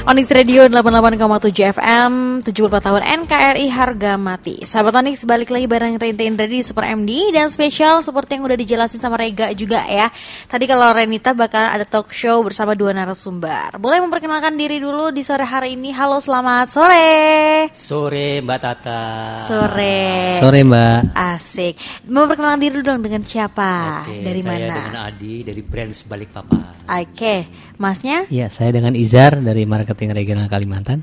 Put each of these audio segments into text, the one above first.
Onyx Radio 88,7 FM 74 tahun NKRI harga mati. Sahabat Onyx balik lagi bareng Rente Indra di Super MD Dan spesial seperti yang udah dijelasin sama Rega juga ya. Tadi kalau Renita bakal ada talk show bersama dua narasumber. Boleh memperkenalkan diri dulu di sore hari ini. Halo selamat sore. Sore Mbak Tata. Sore. Sore Mbak. Asik. Memperkenalkan diri dulu dong dengan siapa? Oke, Dari saya mana? dengan Adi dari Brands Balikpapan. Oke Masnya? Ya saya dengan Izar dari Marketing Regional Kalimantan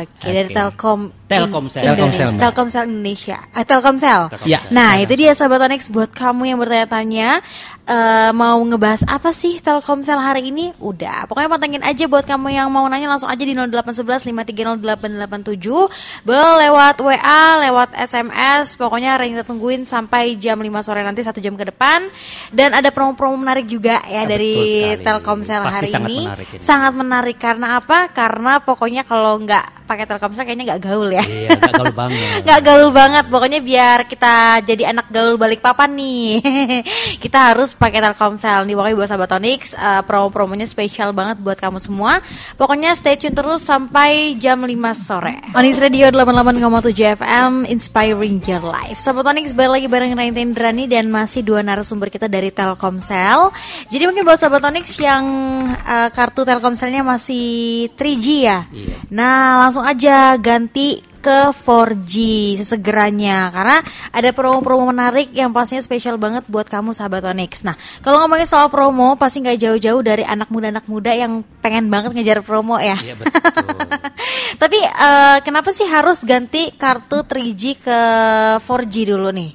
Oke, dari Oke. Telkom Telkomsel. Indonesia. Telkomsel, Mbak. Telkomsel Indonesia. Eh, Telkomsel. Telkomsel. Ya. Nah, itu dia sahabat Onyx buat kamu yang bertanya-tanya eh, mau ngebahas apa sih Telkomsel hari ini? Udah, pokoknya pantengin aja buat kamu yang mau nanya langsung aja di 0811 5308887 boleh lewat WA, lewat SMS, pokoknya Ring kita tungguin sampai jam 5 sore nanti satu jam ke depan dan ada promo-promo menarik juga ya Ah, dari. Telkomsel Pasti hari sangat ini. menarik ini. Sangat menarik karena apa? Karena pokoknya kalau nggak pakai Telkomsel kayaknya nggak gaul ya. Iya gak gaul banget. Nggak gaul banget, pokoknya biar kita jadi anak gaul balik papan nih. Kita harus pakai Telkomsel nih, pokoknya buat sahabat Onyx eh, Promo-promonya spesial banget buat kamu semua. Pokoknya stay tune terus sampai jam 5 sore. Onyx Radio 88,7 FM, Inspiring Your Life. Sahabat Onyx, balik lagi bareng Rain Tendrani Dan masih dua narasumber kita dari Telkomsel. Jadi mungkin buat sahabat Onyx yang eh, kartu Telkomselnya masih 3G ya? Iya. Nah, langsung aja ganti ke 4G sesegeranya karena ada promo-promo menarik yang pastinya spesial banget buat kamu sahabat Onyx. Nah, kalau ngomongin soal promo pasti nggak jauh-jauh dari anak muda-anak muda yang pengen banget ngejar promo ya. Iya betul Tapi eh, kenapa sih harus ganti kartu 3G ke 4G dulu nih?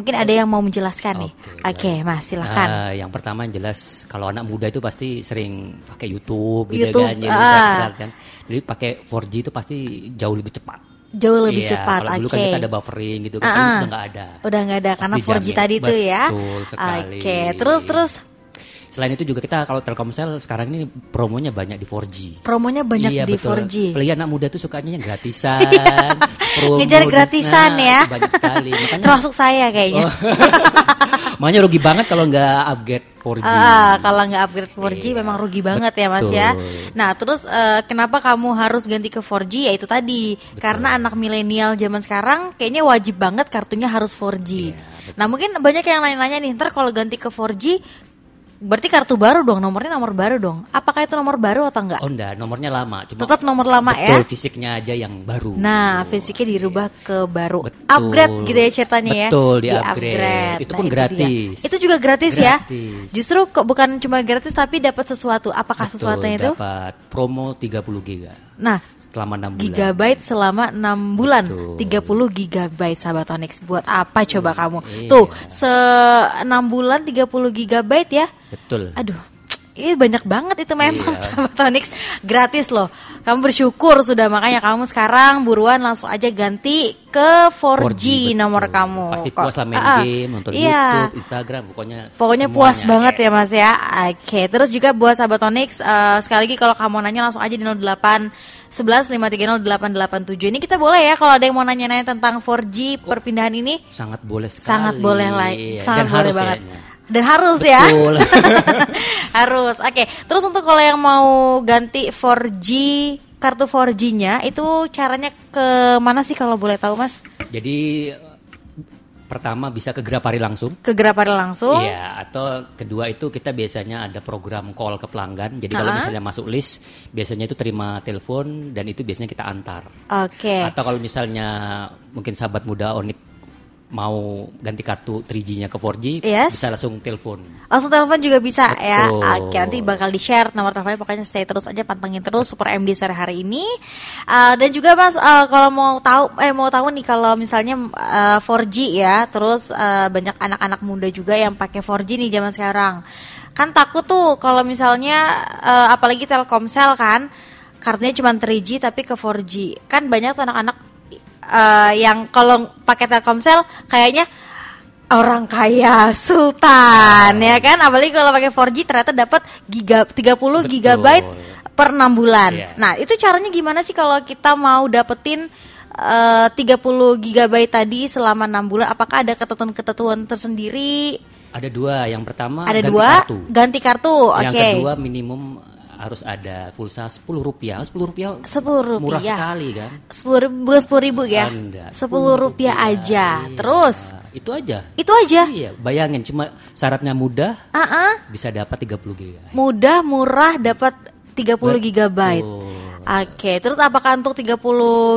Mungkin ada yang mau menjelaskan nih. Oke, baik. Mas silakan. Ah, Yang pertama yang jelas Kalau anak muda itu pasti sering pakai YouTube, YouTube, gitu kan, ya, ah. berat-berat kan. Jadi pakai 4G itu pasti jauh lebih cepat Jauh lebih Iya, cepat. Kalau dulu kan kita ada buffering gitu kan Ah, sekarang ah. sudah nggak ada Udah nggak ada karena Pasti 4G dijamin. tadi tuh ya. Betul sekali. Oke, terus terus Selain itu juga kita kalau Telkomsel sekarang ini promonya banyak di 4G promonya banyak iya, di betul. 4G. Apalagi anak muda tuh sukanya yang gratisan. Ngejar gratisan nah, ya. Banyak sekali. Makanya, Termasuk saya kayaknya. Oh. makanya rugi banget kalau nggak upgrade 4G. Ah, kalau nggak upgrade 4G Iya, memang rugi banget ya Mas ya. betul. Nah, terus eh, kenapa kamu harus ganti ke 4G? Ya itu tadi. Karena anak milenial zaman sekarang kayaknya wajib banget kartunya harus 4G. Iya, nah, mungkin banyak yang nanya-nanya nih, ntar kalau ganti ke 4G berarti kartu baru dong, nomornya nomor baru dong. Apakah itu nomor baru atau enggak? Oh enggak, nomornya lama. Cuma Tetap nomor lama betul, ya. fisiknya aja yang baru. Nah, fisiknya dirubah ke baru. Betul. Upgrade gitu ya ceritanya ya. Betul, di-upgrade. Itu pun dia. gratis. Itu juga gratis, ya. Gratis. Justru kok bukan cuma gratis tapi dapat sesuatu. Apakah Betul, sesuatunya itu? dapat promo 30 giga Nah, selama 6 bulan. gigabyte selama 6 bulan Betul. 30 gigabyte sahabat Onyx buat apa coba kamu iya. tuh se 6 bulan 30 gigabyte ya Betul. aduh ini banyak banget itu memang Iya. sahabat Onyx gratis loh kamu bersyukur sudah makanya kamu sekarang buruan langsung aja ganti ke 4G, 4G, nomor betul. kamu Pasti puas lah main ah. game, nonton iya. YouTube, Instagram, pokoknya Pokoknya puas semuanya, banget yes. ya Mas ya. Oke, terus juga buat sahabat Onyx eh, sekali lagi kalau kamu nanya langsung aja di 08 11 530 887. Ini kita boleh ya kalau ada yang mau nanya-nanya tentang 4G perpindahan ini Sangat boleh sekali. sangat boleh lah. Iya, Sangat Dan boleh harus banget. kayaknya. Dan harus ya. Betul. harus. Oke, terus untuk kalau yang mau ganti 4G kartu 4G-nya itu caranya ke mana sih kalau boleh tahu Mas? Jadi pertama bisa ke Grapari langsung. Ke Grapari langsung. Iya, atau kedua itu kita biasanya ada program call ke pelanggan. Jadi kalau misalnya masuk list, biasanya itu terima telepon dan itu biasanya kita antar. Oke. Atau kalau misalnya mungkin sahabat muda Onik mau ganti kartu 3G-nya ke 4G, Yes. bisa langsung telepon. Langsung telepon juga bisa ya. Betul. Oke, nanti bakal di-share nomor teleponnya pokoknya stay terus aja pantengin terus Super MD sore hari ini. Uh, dan juga Mas uh, kalau mau tahu eh mau tahu nih kalau misalnya uh, 4G ya, terus uh, banyak anak-anak muda juga yang pakai 4G nih zaman sekarang. Kan takut tuh kalau misalnya uh, apalagi Telkomsel kan kartunya cuma 3G tapi ke 4G. Kan banyak anak-anak uh, yang kalau pakai Telkomsel kayaknya orang kaya sultan ya kan apalagi kalau pakai 4G ternyata dapat giga 30 Betul. gigabyte per 6 bulan. Iya. Nah, itu caranya gimana sih kalau kita mau dapetin eh, 30 gigabyte tadi selama 6 bulan apakah ada ketentuan-ketentuan tersendiri? Ada dua, yang pertama Ada ganti dua kartu. ganti kartu. Oke. Yang kedua minimum harus ada pulsa 10 rupiah. 10 rupiah Sepuluh rupiah. murah sekali kan? Sepuluh ribu, sepuluh ribu ya. Sepuluh rupiah aja. Iya, Terus itu aja. itu aja. Iya, bayangin cuma syaratnya mudah Ah, ah. bisa dapat 30 GB. mudah, murah, dapat 30 Betul. gigabyte. Oke, terus apakah untuk 30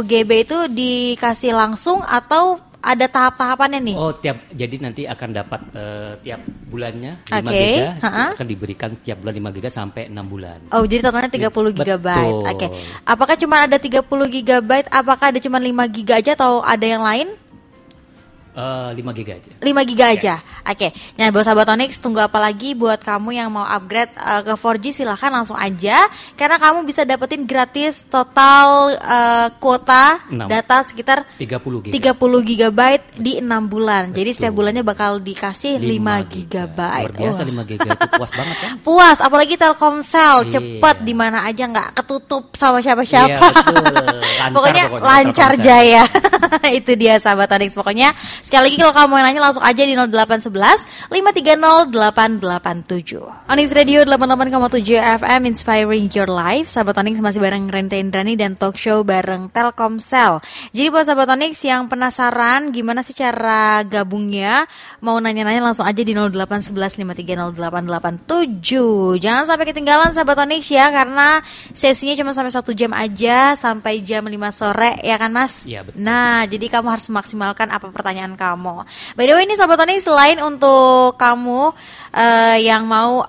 GB itu dikasih langsung atau ada tahap-tahapannya nih? Oh, tiap jadi nanti akan dapat eh, tiap bulannya 5 Oke, giga ha-ha. akan diberikan tiap bulan 5 giga sampai 6 bulan. Oh, jadi totalnya 30 Betul. gigabyte. Oke. Apakah cuma ada 30 gigabyte? Apakah ada cuma 5 giga aja atau ada yang lain? Eh, 5 giga aja. 5 giga aja. Oke. Nah, buat sahabat Onyx tunggu apa lagi buat kamu yang mau upgrade uh, ke 4G silahkan langsung aja karena kamu bisa dapetin gratis total uh, kuota Enam. data sekitar 30 giga. 30 gigabyte di 6 bulan. Jadi Betul. setiap bulannya bakal dikasih 5, 5 gigabyte. Luar biasa Wah. 5 giga itu puas banget kan? Puas, apalagi Telkomsel Iya. cepet di mana aja nggak ketutup sama Iya, siapa-siapa. betul. Lancar pokoknya, pokoknya lancar Telkomsel. jaya. Itu dia sahabat Onyx. Pokoknya sekali lagi kalau kamu yang nanya langsung aja di 0811 530 887. Onyx Radio 88,7 FM Inspiring Your Life. Sahabat Onyx masih bareng Rente Indrani dan talk show bareng Telkomsel. Jadi buat sahabat Onyx yang penasaran gimana sih cara gabungnya, mau nanya-nanya langsung aja di 0811 530 887. Jangan sampai ketinggalan sahabat Onyx ya karena sesinya cuma sampai satu jam aja sampai jam 5 sore ya kan Mas? Iya, betul. Nah, jadi kamu harus maksimalkan apa pertanyaan kamu. By the way ini sahabat Onyx selain untuk kamu eh, yang mau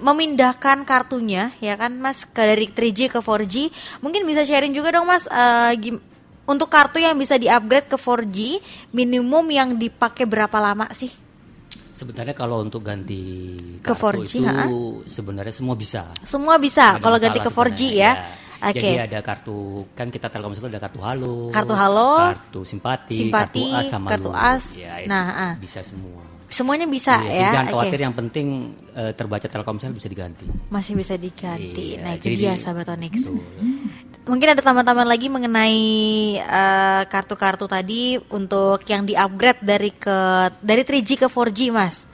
memindahkan kartunya ya kan Mas ke dari 3G ke 4G, mungkin bisa sharing juga dong Mas gim- untuk kartu yang bisa di-upgrade ke 4G, minimum yang dipakai berapa lama sih? Sebenarnya kalau untuk ganti Ke kartu 4G, itu ha-ha. sebenarnya semua bisa. Semua bisa kalau ganti ke masalah 4G sebenarnya, ya. Oke. Jadi ada kartu kan kita Telkomsel ada kartu halo, Kartu halo, kartu simpati, simpati, kartu as sama kartu as. Ya, Nah, ah. bisa semua. Semuanya bisa Iya, ya. jadi jangan Oke. khawatir yang penting eh, terbaca Telkomsel bisa diganti. Masih bisa diganti. Iya, nah, itu jadi dia di- sahabat Onyx. Mungkin ada tambahan-tambahan lagi mengenai eh, kartu-kartu tadi untuk yang di-upgrade dari ke dari 3G ke 4G, Mas.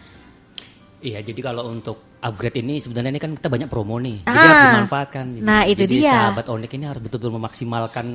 Iya, jadi kalau untuk upgrade ini sebenarnya ini kan kita banyak promo nih. Jadi Ah. harus dimanfaatkan. ini. Nah, itu Jadi dia. sahabat Onik ini harus betul-betul memaksimalkan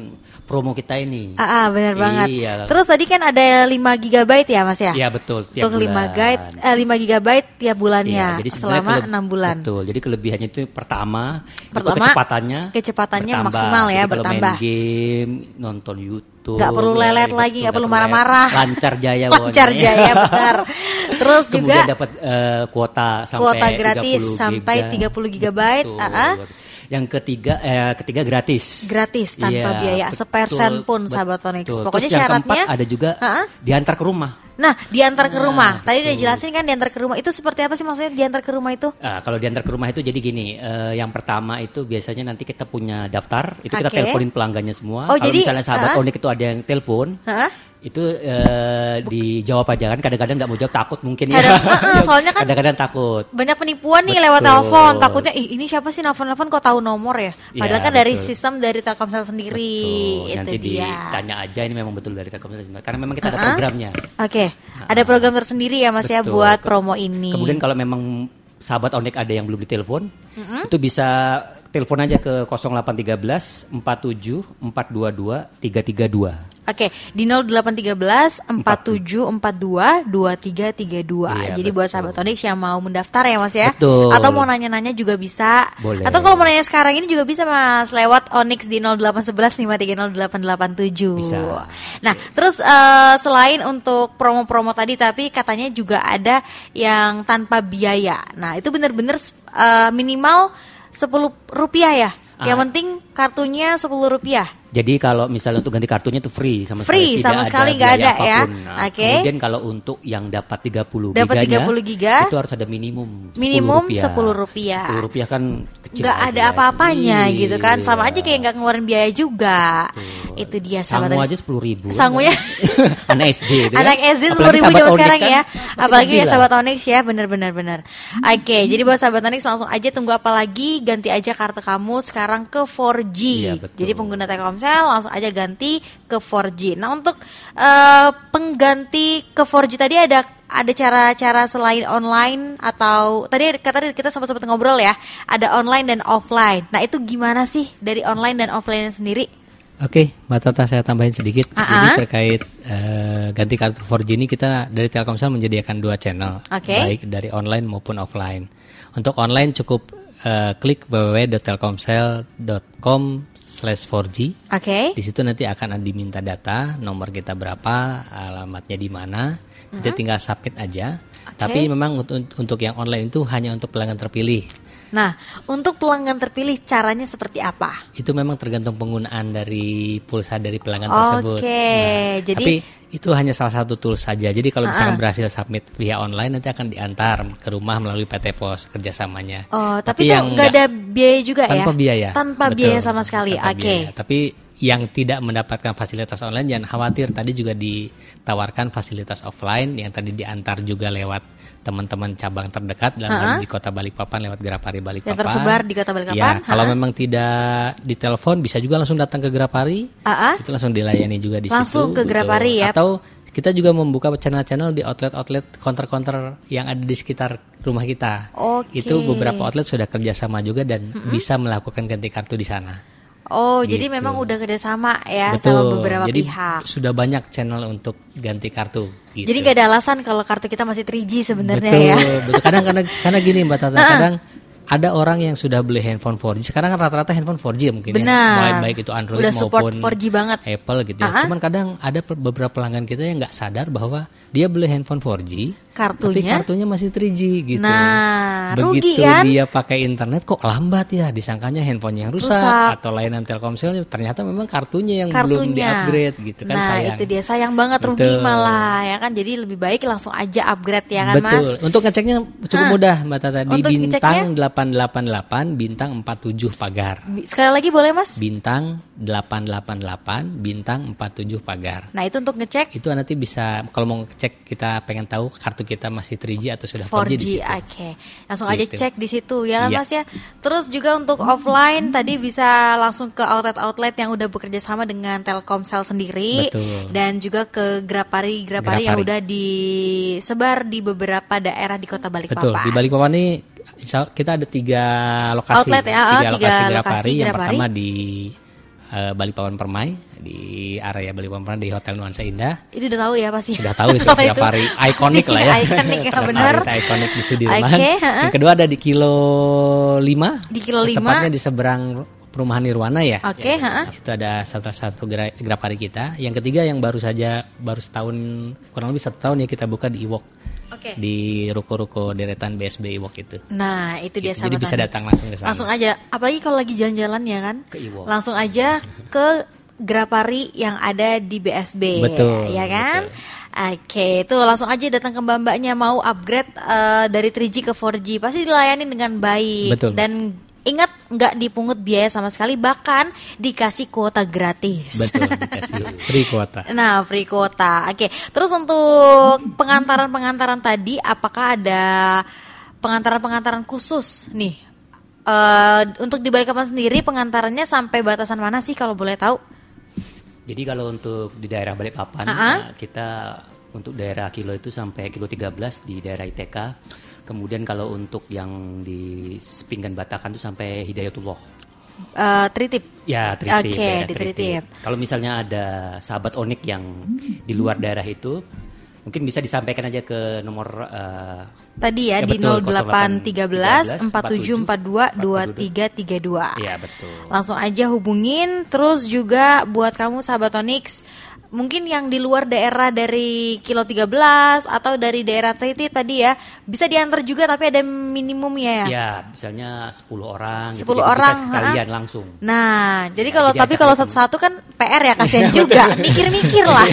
promo kita ini. Ah, ah, benar banget. Iya. Terus tadi kan ada 5 GB ya, Mas ya? Iya, betul, tiap Untuk 5 bulan. guide eh, 5 GB tiap bulannya Iya, jadi selama 6 bulan. Betul. Jadi kelebihannya itu pertama, itu Pertama, kecepatannya kecepatannya bertambah. maksimal ya, Jadi kalau bertambah. main game, nonton YouTube, Nggak perlu ya, lelet betul, lagi, nggak perlu marah-marah. Lancar jaya Lancar pokoknya. jaya benar. Terus juga dapat eh, kuota sampai Kuota gratis 30 sampai giga. 30 gigabyte, Betul. ah, ah. Yang ketiga eh, ketiga gratis. Gratis, tanpa Iya, biaya, sepersen pun, betul. sahabat. Terus Pokoknya yang syaratnya- keempat ada juga ah. diantar ke rumah. Nah, diantar ke Nah, rumah. Tadi udah jelasin kan diantar ke rumah. Itu seperti apa sih maksudnya diantar ke rumah itu? Ah, kalau diantar ke rumah itu jadi gini, eh, yang pertama itu biasanya nanti kita punya daftar, itu kita Oke. teleponin pelanggannya semua. Oh, kalau jadi, misalnya sahabat ah? Onik itu ada yang telepon, Hah? Itu eh, dijawab aja kan kadang-kadang nggak mau jawab takut mungkin ya. Kadang- ah, ah, soalnya kan- kadang-kadang takut. Banyak penipuan nih Betul. lewat telepon. Takutnya ih ini siapa sih nelfon-nelfon kok tahu nomor ya? Padahal Iya, kan dari betul. sistem dari Telkomsel sendiri. Betul. Itu Nanti dia. ditanya aja ini memang betul dari Telkomsel karena memang kita ada Ah, ah. programnya. Oke, ada program tersendiri ya Mas ya Betul. buat promo ini. Kemudian kalau memang sahabat Onik ada yang belum ditelepon, itu bisa telepon aja ke 0813 47 422 332. Oke, di 0813 4742 2332. Iya, Jadi buat betul. sahabat Onyx yang mau mendaftar ya Mas ya. Betul. Atau mau nanya-nanya juga bisa. Boleh. Atau kalau mau nanya sekarang ini juga bisa Mas lewat Onyx di 0811 530 887. Bisa. Nah, terus eh, selain untuk promo-promo tadi tapi katanya juga ada yang tanpa biaya. Nah, itu benar-benar eh, minimal 10 rupiah ya. Yang Ah. penting kartunya 10 rupiah. Jadi kalau misalnya untuk ganti kartunya itu free sama Free, sekali sama tidak sekali ada nggak ada ya. Nah, Oke. Kemudian kalau untuk yang dapat 30 Dapat giganya, 30 giga, itu harus ada minimum 10 minimum rupiah. 10 rupiah. 10 rupiah kan kecil aja. ada apa-apanya Iya. gitu kan sama aja kayak nggak ngeluarin biaya juga Betul. itu dia sahabat Sangu aja 10 ribu. Sangunya Anak SD. itu Anak kan. SD sepuluh ribu zaman sekarang kan, ya, apalagi ya sahabat Onyx ya, bener bener bener. Oke, jadi buat sahabat Onyx langsung aja tunggu apa lagi, ganti aja kartu kamu sekarang ke 4G. Iya, betul. jadi pengguna Telkomsel langsung aja ganti ke 4G. Nah untuk eh, pengganti ke 4G tadi ada ada cara-cara selain online atau tadi kata kita sempat-sempat ngobrol ya, ada online dan offline. Nah, itu gimana sih dari online dan offline sendiri? Oke, Mbak Tata saya tambahin sedikit. Ah, Jadi ah. terkait eh, ganti kartu 4G ini kita dari Telkomsel menyediakan dua channel, Oke. baik dari online maupun offline. Untuk online cukup eh, klik www.telkomsel.com/4g. Oke. Di situ nanti akan diminta data, nomor kita berapa, alamatnya di mana. Kita tinggal submit aja. Oke. Tapi memang untuk, untuk yang online itu hanya untuk pelanggan terpilih. Nah, untuk pelanggan terpilih caranya seperti apa? Itu memang tergantung penggunaan dari pulsa dari pelanggan Oke, tersebut. Nah, jadi- tapi itu hanya salah satu tools saja. Jadi kalau misalkan Ah-ah. berhasil submit via online nanti akan diantar ke rumah melalui PT Pos kerjasamanya. Oh, tapi, itu nggak ada biaya juga ya? tanpa biaya. Tanpa Betul, biaya sama sekali. tanpa Oke. biaya. Tapi yang tidak mendapatkan fasilitas online jangan khawatir. Tadi juga ditawarkan fasilitas offline yang tadi diantar juga lewat teman-teman cabang terdekat dalam Ha-ha. ini di Kota Balikpapan lewat Grapari Balikpapan. Yang tersebar di Kota Balikpapan, Ya, kalau ha-ha. memang tidak ditelepon bisa juga langsung datang ke Grapari. Ah, ah. Itu langsung dilayani juga di Langsung situ. ke Grapari ya. Atau kita juga membuka channel-channel di outlet-outlet counter-counter yang ada di sekitar rumah kita. Oke. Itu beberapa outlet sudah kerjasama juga dan bisa melakukan ganti kartu di sana. Oh, jadi Gitu. memang udah kerjasama ya sama beberapa Jadi pihak. sudah banyak channel untuk ganti kartu. Gitu. Jadi nggak ada alasan kalau kartu kita masih 3G sebenarnya betul, ya. betul. Kadang karena karena gini Mbak Tata, kadang ada orang yang sudah beli handphone 4G. Sekarang kan rata-rata handphone 4G ya mungkin Benar. ya. Baik, baik itu Android Udah maupun 4G banget. Apple gitu ya. Ah-ah. Cuman kadang ada beberapa pelanggan kita yang nggak sadar bahwa dia beli handphone 4G, tapi Kartunya? kartunya masih 3G gitu. Nah, rugi Begitu kan? dia pakai internet kok lambat ya, disangkanya handphonenya yang rusak, Rusak. atau layanan Telkomsel ternyata memang kartunya yang belum Kartunya. di-upgrade gitu kan nah, sayang. itu dia sayang banget rugi Betul. malah ya kan. Jadi lebih baik langsung aja upgrade ya kan, Mas? Betul. Untuk ngeceknya cukup Ah. mudah Mbak Tata di Untuk bintang ngeceknya? 888 bintang 47 pagar. Sekali lagi boleh, Mas? Bintang 888 bintang 47 pagar. Nah, itu untuk ngecek Itu nanti bisa kalau mau cek kita pengen tahu kartu kita masih 3G atau sudah 4G, 4G, di situ. oke. Langsung aja Gitu. cek di situ ya kan Iya. Mas ya. Terus juga untuk offline tadi bisa langsung ke outlet-outlet yang udah bekerja sama dengan Telkomsel sendiri Betul. dan juga ke Grapari Grapari yang Grapari. udah disebar di beberapa daerah di Kota Balikpapan. Betul. Di Balikpapan ini kita ada tiga lokasi. Outlet ya, ah, tiga tiga lokasi Grapari. Yang Grapari. pertama di eh, Balikpapan Permai di area Balikpapan Permai di Hotel Nuansa Indah. Itu udah tahu ya pasti. Sudah tahu itu Oh, Grapari ikonik lah ya. Ikonik ya benar. ikonik di Sudirman. Oke, ha-ha. Yang kedua ada di kilo 5. Di kilo lima. Tepatnya di seberang perumahan Nirwana ya. Oke, ha-ha. Di situ ada satu satu gra- Grapari kita. Yang ketiga yang baru saja baru setahun kurang lebih satu tahun ya kita buka di Iwok. Oke. Di ruko-ruko deretan BSB Iwok itu. Nah, itu dia Gitu, jadi sahabat bisa datang langsung ke sana. Langsung aja, apalagi kalau lagi jalan-jalan ya kan? Ke Iwok. Langsung aja ke Grapari yang ada di BSB. Betul, Ya kan? Oke, itu langsung aja datang ke mbak-mbaknya mau upgrade eh, dari 3G ke 4G. Pasti dilayani dengan baik. Betul. Dan ingat nggak dipungut biaya sama sekali, bahkan dikasih kuota gratis. Betul, dikasih free kuota. Nah, free kuota. Oke, terus untuk pengantaran-pengantaran tadi, apakah ada pengantaran-pengantaran khusus nih? Eh, untuk di Balikpapan sendiri pengantarannya sampai batasan mana sih kalau boleh tahu? Jadi kalau untuk di daerah Balikpapan Ah-ah. eh, kita untuk daerah kilo itu sampai kilo 13 di daerah ITK. Kemudian kalau untuk yang di pinggan Batakan itu sampai Hidayatullah. Eh, tritip. Ya, Tritip. Oke, daerah di Tritip. Kalau misalnya ada sahabat Onik yang di luar daerah itu, mungkin bisa disampaikan aja ke nomor eh, Tadi ya, Ya, di betul, 0813 4742 2332. Iya, betul. Langsung aja hubungin terus juga buat kamu sahabat Onyx mungkin yang di luar daerah dari kilo 13 atau dari daerah Titi tadi ya bisa diantar juga tapi ada minimumnya ya. Ya, misalnya 10 orang. 10 gitu, orang, Bisa sekalian ha-ha. langsung. Nah, jadi Ya, kalau jadi tapi kalau satu-satu kan PR ya kasihan juga, mikir-mikir lah.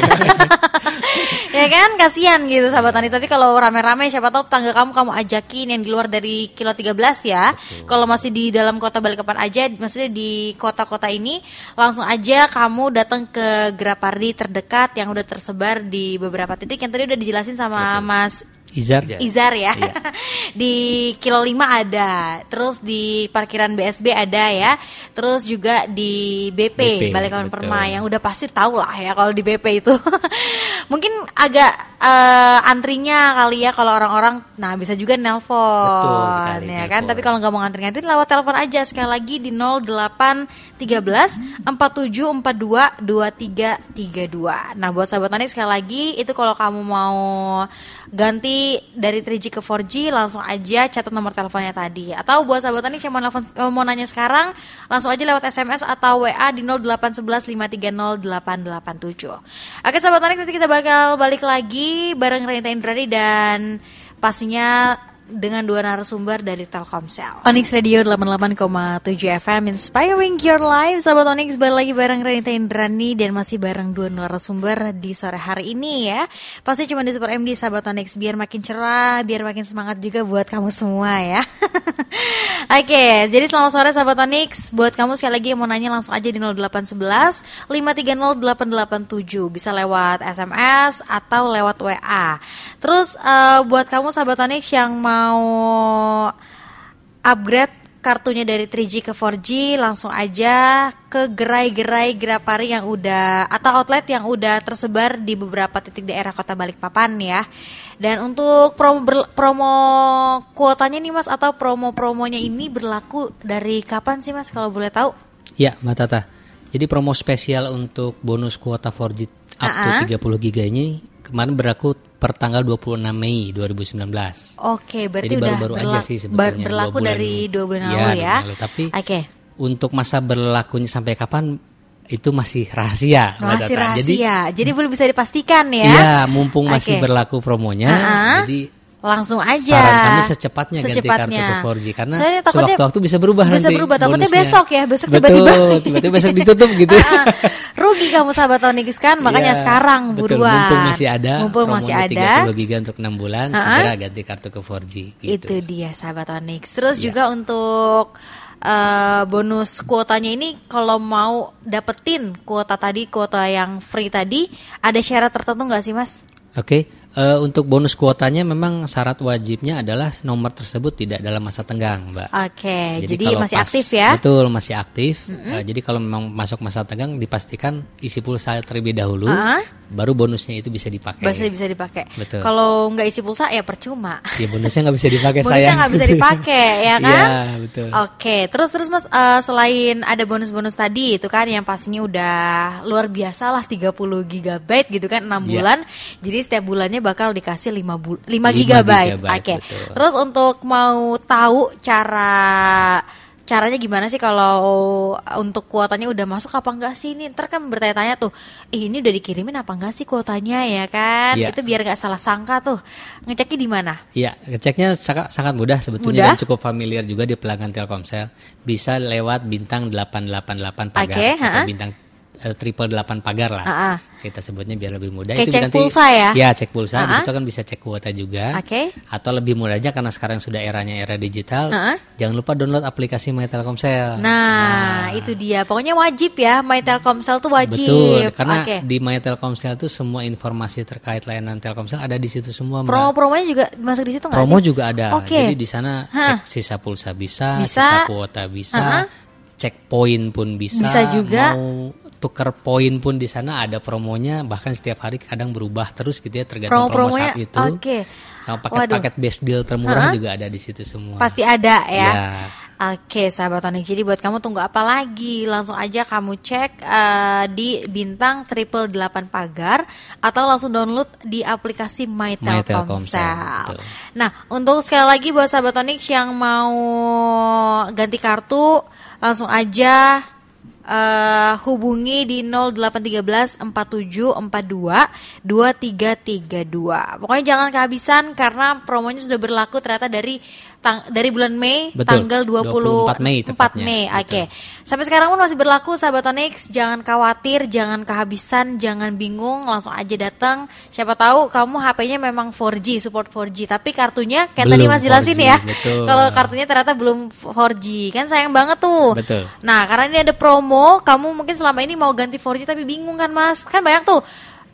ya kan kasihan gitu sahabat Tani. Tapi kalau rame-rame siapa tahu tangga kamu kamu ajakin yang di luar dari kilo 13 ya. Kalau masih di dalam kota Balikpapan aja, maksudnya di kota-kota ini langsung aja kamu datang ke Grapari terdekat yang udah tersebar di beberapa titik yang tadi udah dijelasin sama Mas Izar. Izar. Izar ya. Iya. di Kilo 5 ada. Terus di parkiran BSB ada ya. Terus juga di BP, BP, Balai Kawan. Perma yang udah pasti tahu lah ya kalau di BP itu. Mungkin agak eh, antrinya kali ya kalau orang-orang nah bisa juga nelpon Betul sekali, ya kan. Tapi kalau nggak mau ngantri-ngantri lewat telepon aja sekali lagi di 0813 4742 2332. Nah, buat sahabat Tanik sekali lagi itu kalau kamu mau ganti dari 3G ke 4G langsung aja catat nomor teleponnya tadi. Atau buat sahabat Tanik yang mau nelfon eh, mau nanya sekarang langsung aja lewat SMS atau WA di 0811 530 887. Oke sahabat Tanik nanti kita bakal balik lagi bareng Renita Indrani dan pastinya dengan dua narasumber dari Telkomsel. Onyx Radio 88,7 FM Inspiring Your Life. Sahabat Onyx balik lagi bareng Renita Indrani dan masih bareng dua narasumber di sore hari ini ya. Pasti cuma di Super MD Sahabat Onyx biar makin cerah, biar makin semangat juga buat kamu semua ya. Oke, jadi selamat sore Sahabat Onyx. Buat kamu sekali lagi yang mau nanya langsung aja di 0811 530 887 bisa lewat SMS atau lewat WA. Terus eh, buat kamu Sahabat Onyx yang mau upgrade kartunya dari 3G ke 4G langsung aja ke gerai-gerai Grapari yang udah atau outlet yang udah tersebar di beberapa titik daerah Kota Balikpapan ya. Dan untuk promo ber- promo kuotanya nih Mas atau promo-promonya ini berlaku dari kapan sih Mas kalau boleh tahu? Ya, Mbak Tata. Jadi promo spesial untuk bonus kuota 4G up Ah-ah. to 30 giga ini kemarin berlaku per tanggal 26 Mei 2019. Oke, berarti Jadi baru-baru aja sih sebetulnya, dua berlaku bulan. dari dua bulan Iya, lalu dua ya. lalu. Tapi Oke. untuk masa berlakunya sampai kapan itu masih rahasia. Mbak Masih Tata. Jadi rahasia. Jadi, belum bisa dipastikan ya. Iya, mumpung masih Oke. berlaku promonya, Ah-ah. jadi Langsung aja. saran kami secepatnya, ganti Secepatnya. kartu ke 4G karena sewaktu-waktu bisa berubah bisa nanti. berubah. Takutnya bonusnya. besok ya, besok Betul, tiba-tiba. tiba-tiba besok ditutup gitu. Ah. Rugi kamu sahabat Onyx kan, makanya Iya, sekarang betul, buruan. Mumpung masih ada, Mumpung masih ada. 30 giga untuk 6 bulan, Ah, ah. segera ganti kartu ke 4G gitu. Itu dia sahabat Onyx. Terus Iya. juga untuk eh, bonus kuotanya ini kalau mau dapetin kuota tadi, kuota yang free tadi, ada syarat tertentu nggak sih mas? Oke, eh, untuk bonus kuotanya memang syarat wajibnya adalah nomor tersebut tidak dalam masa tenggang, Mbak. Oke, jadi, kalau masih pas- aktif ya? Betul, masih aktif. Eh, jadi kalau memang masuk masa tegang dipastikan isi pulsa terlebih dahulu, Ah. baru bonusnya itu bisa dipakai. Masih bisa dipakai. Betul. Kalau nggak isi pulsa ya percuma. Ya bonusnya nggak bisa dipakai Bonusnya sayang. nggak bisa dipakai ya kan? Iya, betul. Oke, terus terus Mas eh, selain ada bonus-bonus tadi itu kan yang pastinya udah luar biasa lah 30 GB gitu kan 6 Iya. bulan. Jadi setiap bulannya bakal dikasih 5 bul 5 5 GB. gigabyte, Oke. betul. Terus untuk mau tahu cara caranya gimana sih kalau untuk kuotanya udah masuk apa enggak sih ini ntar kan bertanya-tanya tuh "Ih, ini udah dikirimin apa enggak sih kuotanya ya kan Iya. itu biar nggak salah sangka tuh ngeceknya di mana Iya, ngeceknya sangat, sangat mudah sebetulnya Mudah? dan cukup familiar juga di pelanggan Telkomsel. Bisa lewat bintang 888 pagar Oke, atau bintang eh, triple 8 pagar lah. Ha-ha. Kita sebutnya biar lebih mudah. Kayak Itu cek nanti- pulsa ya? Iya, cek pulsa. Di Ha-ha. situ kan bisa cek kuota juga. Oke. Atau lebih mudahnya karena sekarang sudah eranya era digital. Ha-ha. Jangan lupa download aplikasi My Telkomsel. Nah, itu dia. Pokoknya wajib ya, My Telkomsel tuh wajib. Betul, karena Oke. di My Telkomsel itu semua informasi terkait layanan Telkomsel ada di situ semua. Promo-promonya juga masuk di situ nggak Promo sih? juga ada. Oke. Jadi di sana cek sisa pulsa bisa, Bisa. sisa kuota bisa, Ha-ha. cek poin pun bisa. Bisa juga. Mau tuker poin pun di sana ada promonya. Bahkan setiap hari kadang berubah terus gitu ya tergantung promo Promo-promonya, saat itu. oke. Sama paket-paket best deal termurah juga ada di situ semua. Pasti ada ya. Ya. Oke, sahabat Tonic. Jadi buat kamu tunggu apa lagi? Langsung aja kamu cek eh, di bintang triple 8 pagar atau langsung download di aplikasi My My Telkomsel. Nah, untuk sekali lagi buat sahabat Tonic yang mau ganti kartu, langsung aja eh, hubungi di 0813 4742 2332. Pokoknya jangan kehabisan karena promonya sudah berlaku ternyata dari tang- dari bulan Mei Betul, tanggal 24 24 Mei 4 tepatnya. Mei. Oke. Betul. Sampai sekarang pun masih berlaku sahabat Onyx, jangan khawatir, jangan kehabisan, jangan bingung, langsung aja datang. Siapa tahu kamu HP-nya memang 4G, support 4G, tapi kartunya kayak tadi Belum Mas jelasin 4G, ya. Kalau kartunya ternyata belum 4G. Kan sayang banget tuh. Betul. Nah, karena ini ada promo, kamu mungkin selama ini mau ganti 4G tapi bingung kan, Mas? Kan banyak tuh.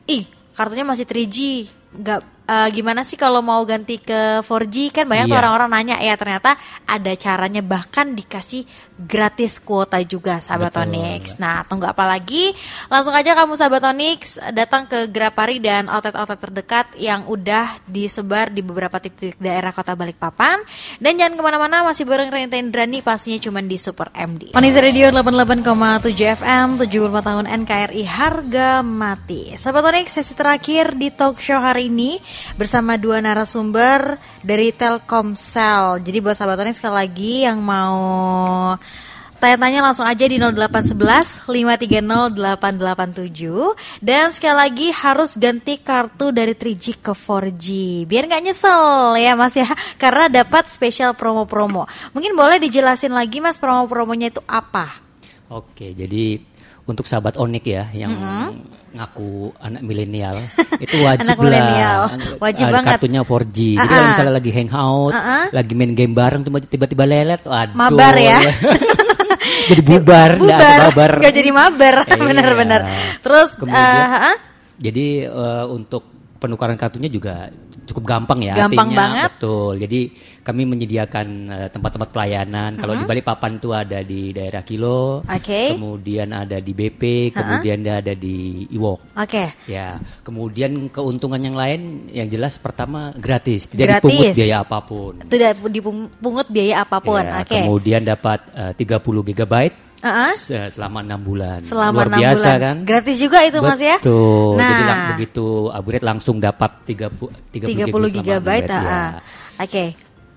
Ih, kartunya masih 3G. Nggak eh, gimana sih kalau mau ganti ke 4G kan banyak Iya. orang-orang nanya ya ternyata ada caranya bahkan dikasih gratis kuota juga sahabat Betul. Onyx. Nah, tunggu apa lagi? Langsung aja kamu sahabat Onyx datang ke Grapari dan outlet-outlet terdekat yang udah disebar di beberapa titik daerah kota Balikpapan. Dan jangan ke mana-mana masih bareng Renta Indrani pastinya cuma di Super MD. Onyx Radio 88,7 FM 75 tahun NKRI harga mati. Sahabat Onyx sesi terakhir di talk show hari ini bersama dua narasumber dari Telkomsel. Jadi buat sahabat Onyx sekali lagi yang mau Tanya-tanya langsung aja di 0811 530 887 Dan sekali lagi harus ganti kartu dari 3G ke 4G Biar nggak nyesel ya mas ya Karena dapat spesial promo-promo Mungkin boleh dijelasin lagi mas promo-promonya itu apa? Oke, jadi untuk sahabat Onik ya yang ngaku anak milenial itu wajib Anak milenial. lah Wajib banget. kartunya 4G. Jadi kalau Ah-ah. misalnya lagi hangout, Ah-ah. lagi main game bareng tuh tiba-tiba lelet, aduh. Mabar ya. jadi bubar, mabar. Nggak jadi mabar Iya. Bener-bener Terus Kemudian- ha-ha? Jadi eh, untuk penukaran kartunya juga cukup gampang ya. Gampang artinya, banget. Betul. Jadi kami menyediakan eh, tempat-tempat pelayanan. Kalau di Balikpapan itu ada di daerah Kilo, Mm-hmm. Oke. kemudian ada di BP, kemudian ada di Iwok. Oke Ya, kemudian keuntungan yang lain yang jelas pertama gratis, tidak Gratis. dipungut biaya apa pun. Tidak dipungut biaya apa pun Ya, Oke Kemudian dapat eh, 30 GB Se- selama enam bulan. Selama Luar enam biasa bulan. kan? Gratis juga itu Mas ya? Betul. Nah. Jadi lang- begitu upgrade langsung dapat 30 30, 30 selama GB ya. Oke.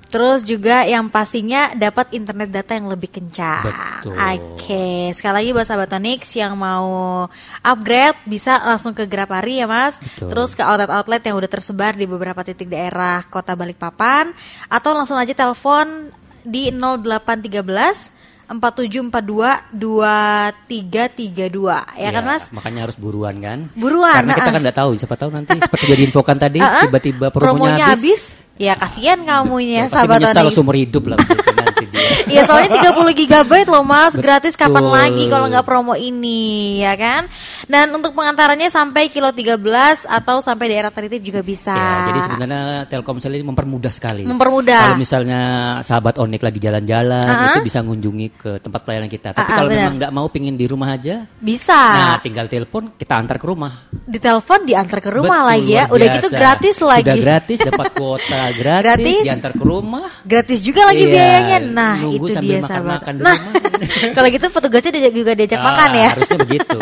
Terus juga yang pastinya dapat internet data yang lebih kencang. Betul. Oke, sekali lagi buat sahabat Onyx yang mau upgrade bisa langsung ke Grapari ya Mas. Betul. Terus ke outlet-outlet yang udah tersebar di beberapa titik daerah Kota Balikpapan atau langsung aja telepon di 0813 4742 2332 ya kan Mas? Makanya harus buruan kan? Buruan, Karena kita kan nggak tahu, siapa tahu nanti seperti jadi infokan tadi Ah, ah. tiba-tiba promonya, habis. Ya kasihan kamunya sahabat menyesal Onyx. seumur hidup lah begitu nanti dia. Iya soalnya 30 GB loh mas Gratis kapan Betul. lagi kalau nggak promo ini ya kan Dan untuk pengantarannya sampai kilo 13 Atau sampai daerah tertib juga bisa Ya, jadi sebenarnya Telkomsel ini mempermudah sekali. Mempermudah. Kalau misalnya sahabat Onik lagi jalan-jalan, Ah, itu bisa mengunjungi ke tempat pelayanan kita. Ah, Tapi ah, kalau benar. memang nggak mau pingin di rumah aja, Bisa nah tinggal telepon, kita antar ke rumah. Ditelepon diantar ke rumah Betul, lagi ya Udah biasa. gitu gratis lagi Sudah gratis, dapat kuota gratis, Gratis. diantar ke rumah. Gratis juga lagi Iya, biayanya Nah nunggu itu sambil dia makan-makan sahabat Nah kalau gitu petugasnya dia juga diajak Ah, makan ya Harusnya begitu.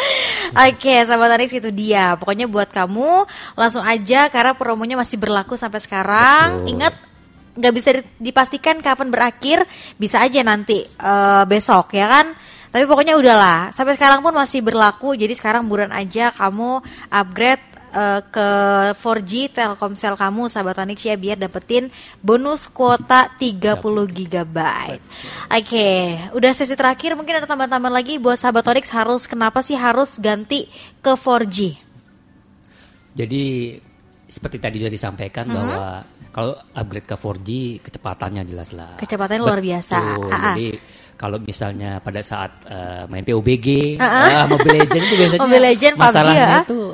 Oke, sahabat Onyx itu dia. Pokoknya buat kamu langsung aja karena promonya masih berlaku sampai sekarang. Betul. Ingat nggak bisa di- dipastikan kapan berakhir, bisa aja nanti eh, besok ya kan. Tapi pokoknya udahlah, sampai sekarang pun masih berlaku. Jadi sekarang buruan aja kamu upgrade eh, ke 4G Telkomsel kamu sahabat Onyx ya biar dapetin bonus kuota 30 GB. Oke, udah sesi terakhir mungkin ada tambahan-tambahan lagi buat sahabat Onyx harus kenapa sih harus ganti ke 4G? Jadi seperti tadi sudah disampaikan Mm-hmm. bahwa kalau upgrade ke 4G kecepatannya jelas lah. Kecepatannya luar biasa. Betul. Jadi kalau misalnya pada saat eh, main PUBG, Ah, ah. Mobile Legends itu biasanya Mobile Legend, PUBG masalahnya ya. tuh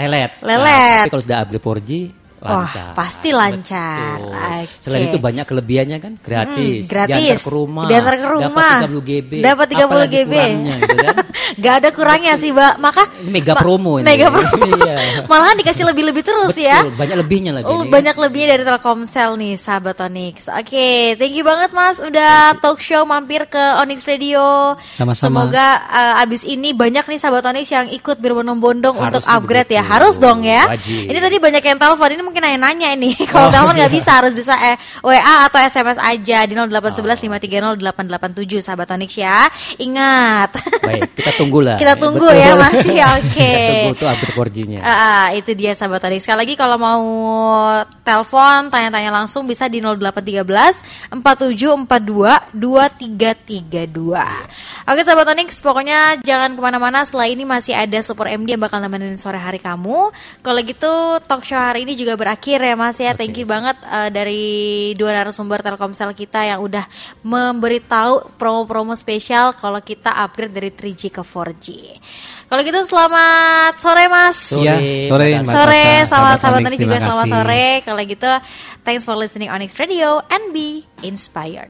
lelet. Nah, Lelet. tapi kalau sudah upgrade 4G Wah, lancar. pasti lancar. Betul. Oke. Selain itu banyak kelebihannya kan gratis. Hmm, gratis. Diantar ke rumah. Diantar ke rumah. Dapat 30 GB. Dapat 30 Apalagi GB. kurangnya, gitu kan? Gak ada kurangnya sih, Mbak. Maka mega promo ini. Mega promo. Iya. Malahan dikasih lebih-lebih terus ya. Betul, banyak lebihnya lagi. Oh, nih. banyak lebihnya dari Telkomsel nih, sahabat Onyx. Oke, thank you banget Mas udah talk show mampir ke Onyx Radio. Sama-sama. Semoga uh, abis ini banyak nih sahabat Onyx yang ikut berbondong-bondong untuk upgrade ya. begitu. Harus dong ya. Wajib. Ini tadi banyak yang telepon, ini mungkin nanya-nanya ini. Kalau Oh, telepon nggak iya. bisa, harus bisa eh WA atau SMS aja di 0811 530 887 sahabat Onyx ya. Ingat. Baik, kita tunggu lah. Kita tunggu Betul. ya, masih oke. kita tunggu tuh update 4G-nya. Ah, itu dia sahabat tadi. Sekali lagi kalau mau telepon, tanya-tanya langsung bisa di 0813 4742 2332. Oke sahabat Onyx, pokoknya jangan ke mana-mana. Setelah ini masih ada Super MD yang bakal nemenin sore hari kamu. Kalau gitu talk show hari ini juga berakhir ya Mas ya. Oke, Thank you banget uh, dari dua narasumber Telkomsel kita yang udah memberitahu promo-promo spesial kalau kita upgrade dari 3G ke 4G. Kalau gitu selamat sore Mas. Sore, Iya, sore, Sore, Tata, sahabat Tani juga selamat sore. Kalau gitu, thanks for listening Onyx Radio and be inspired.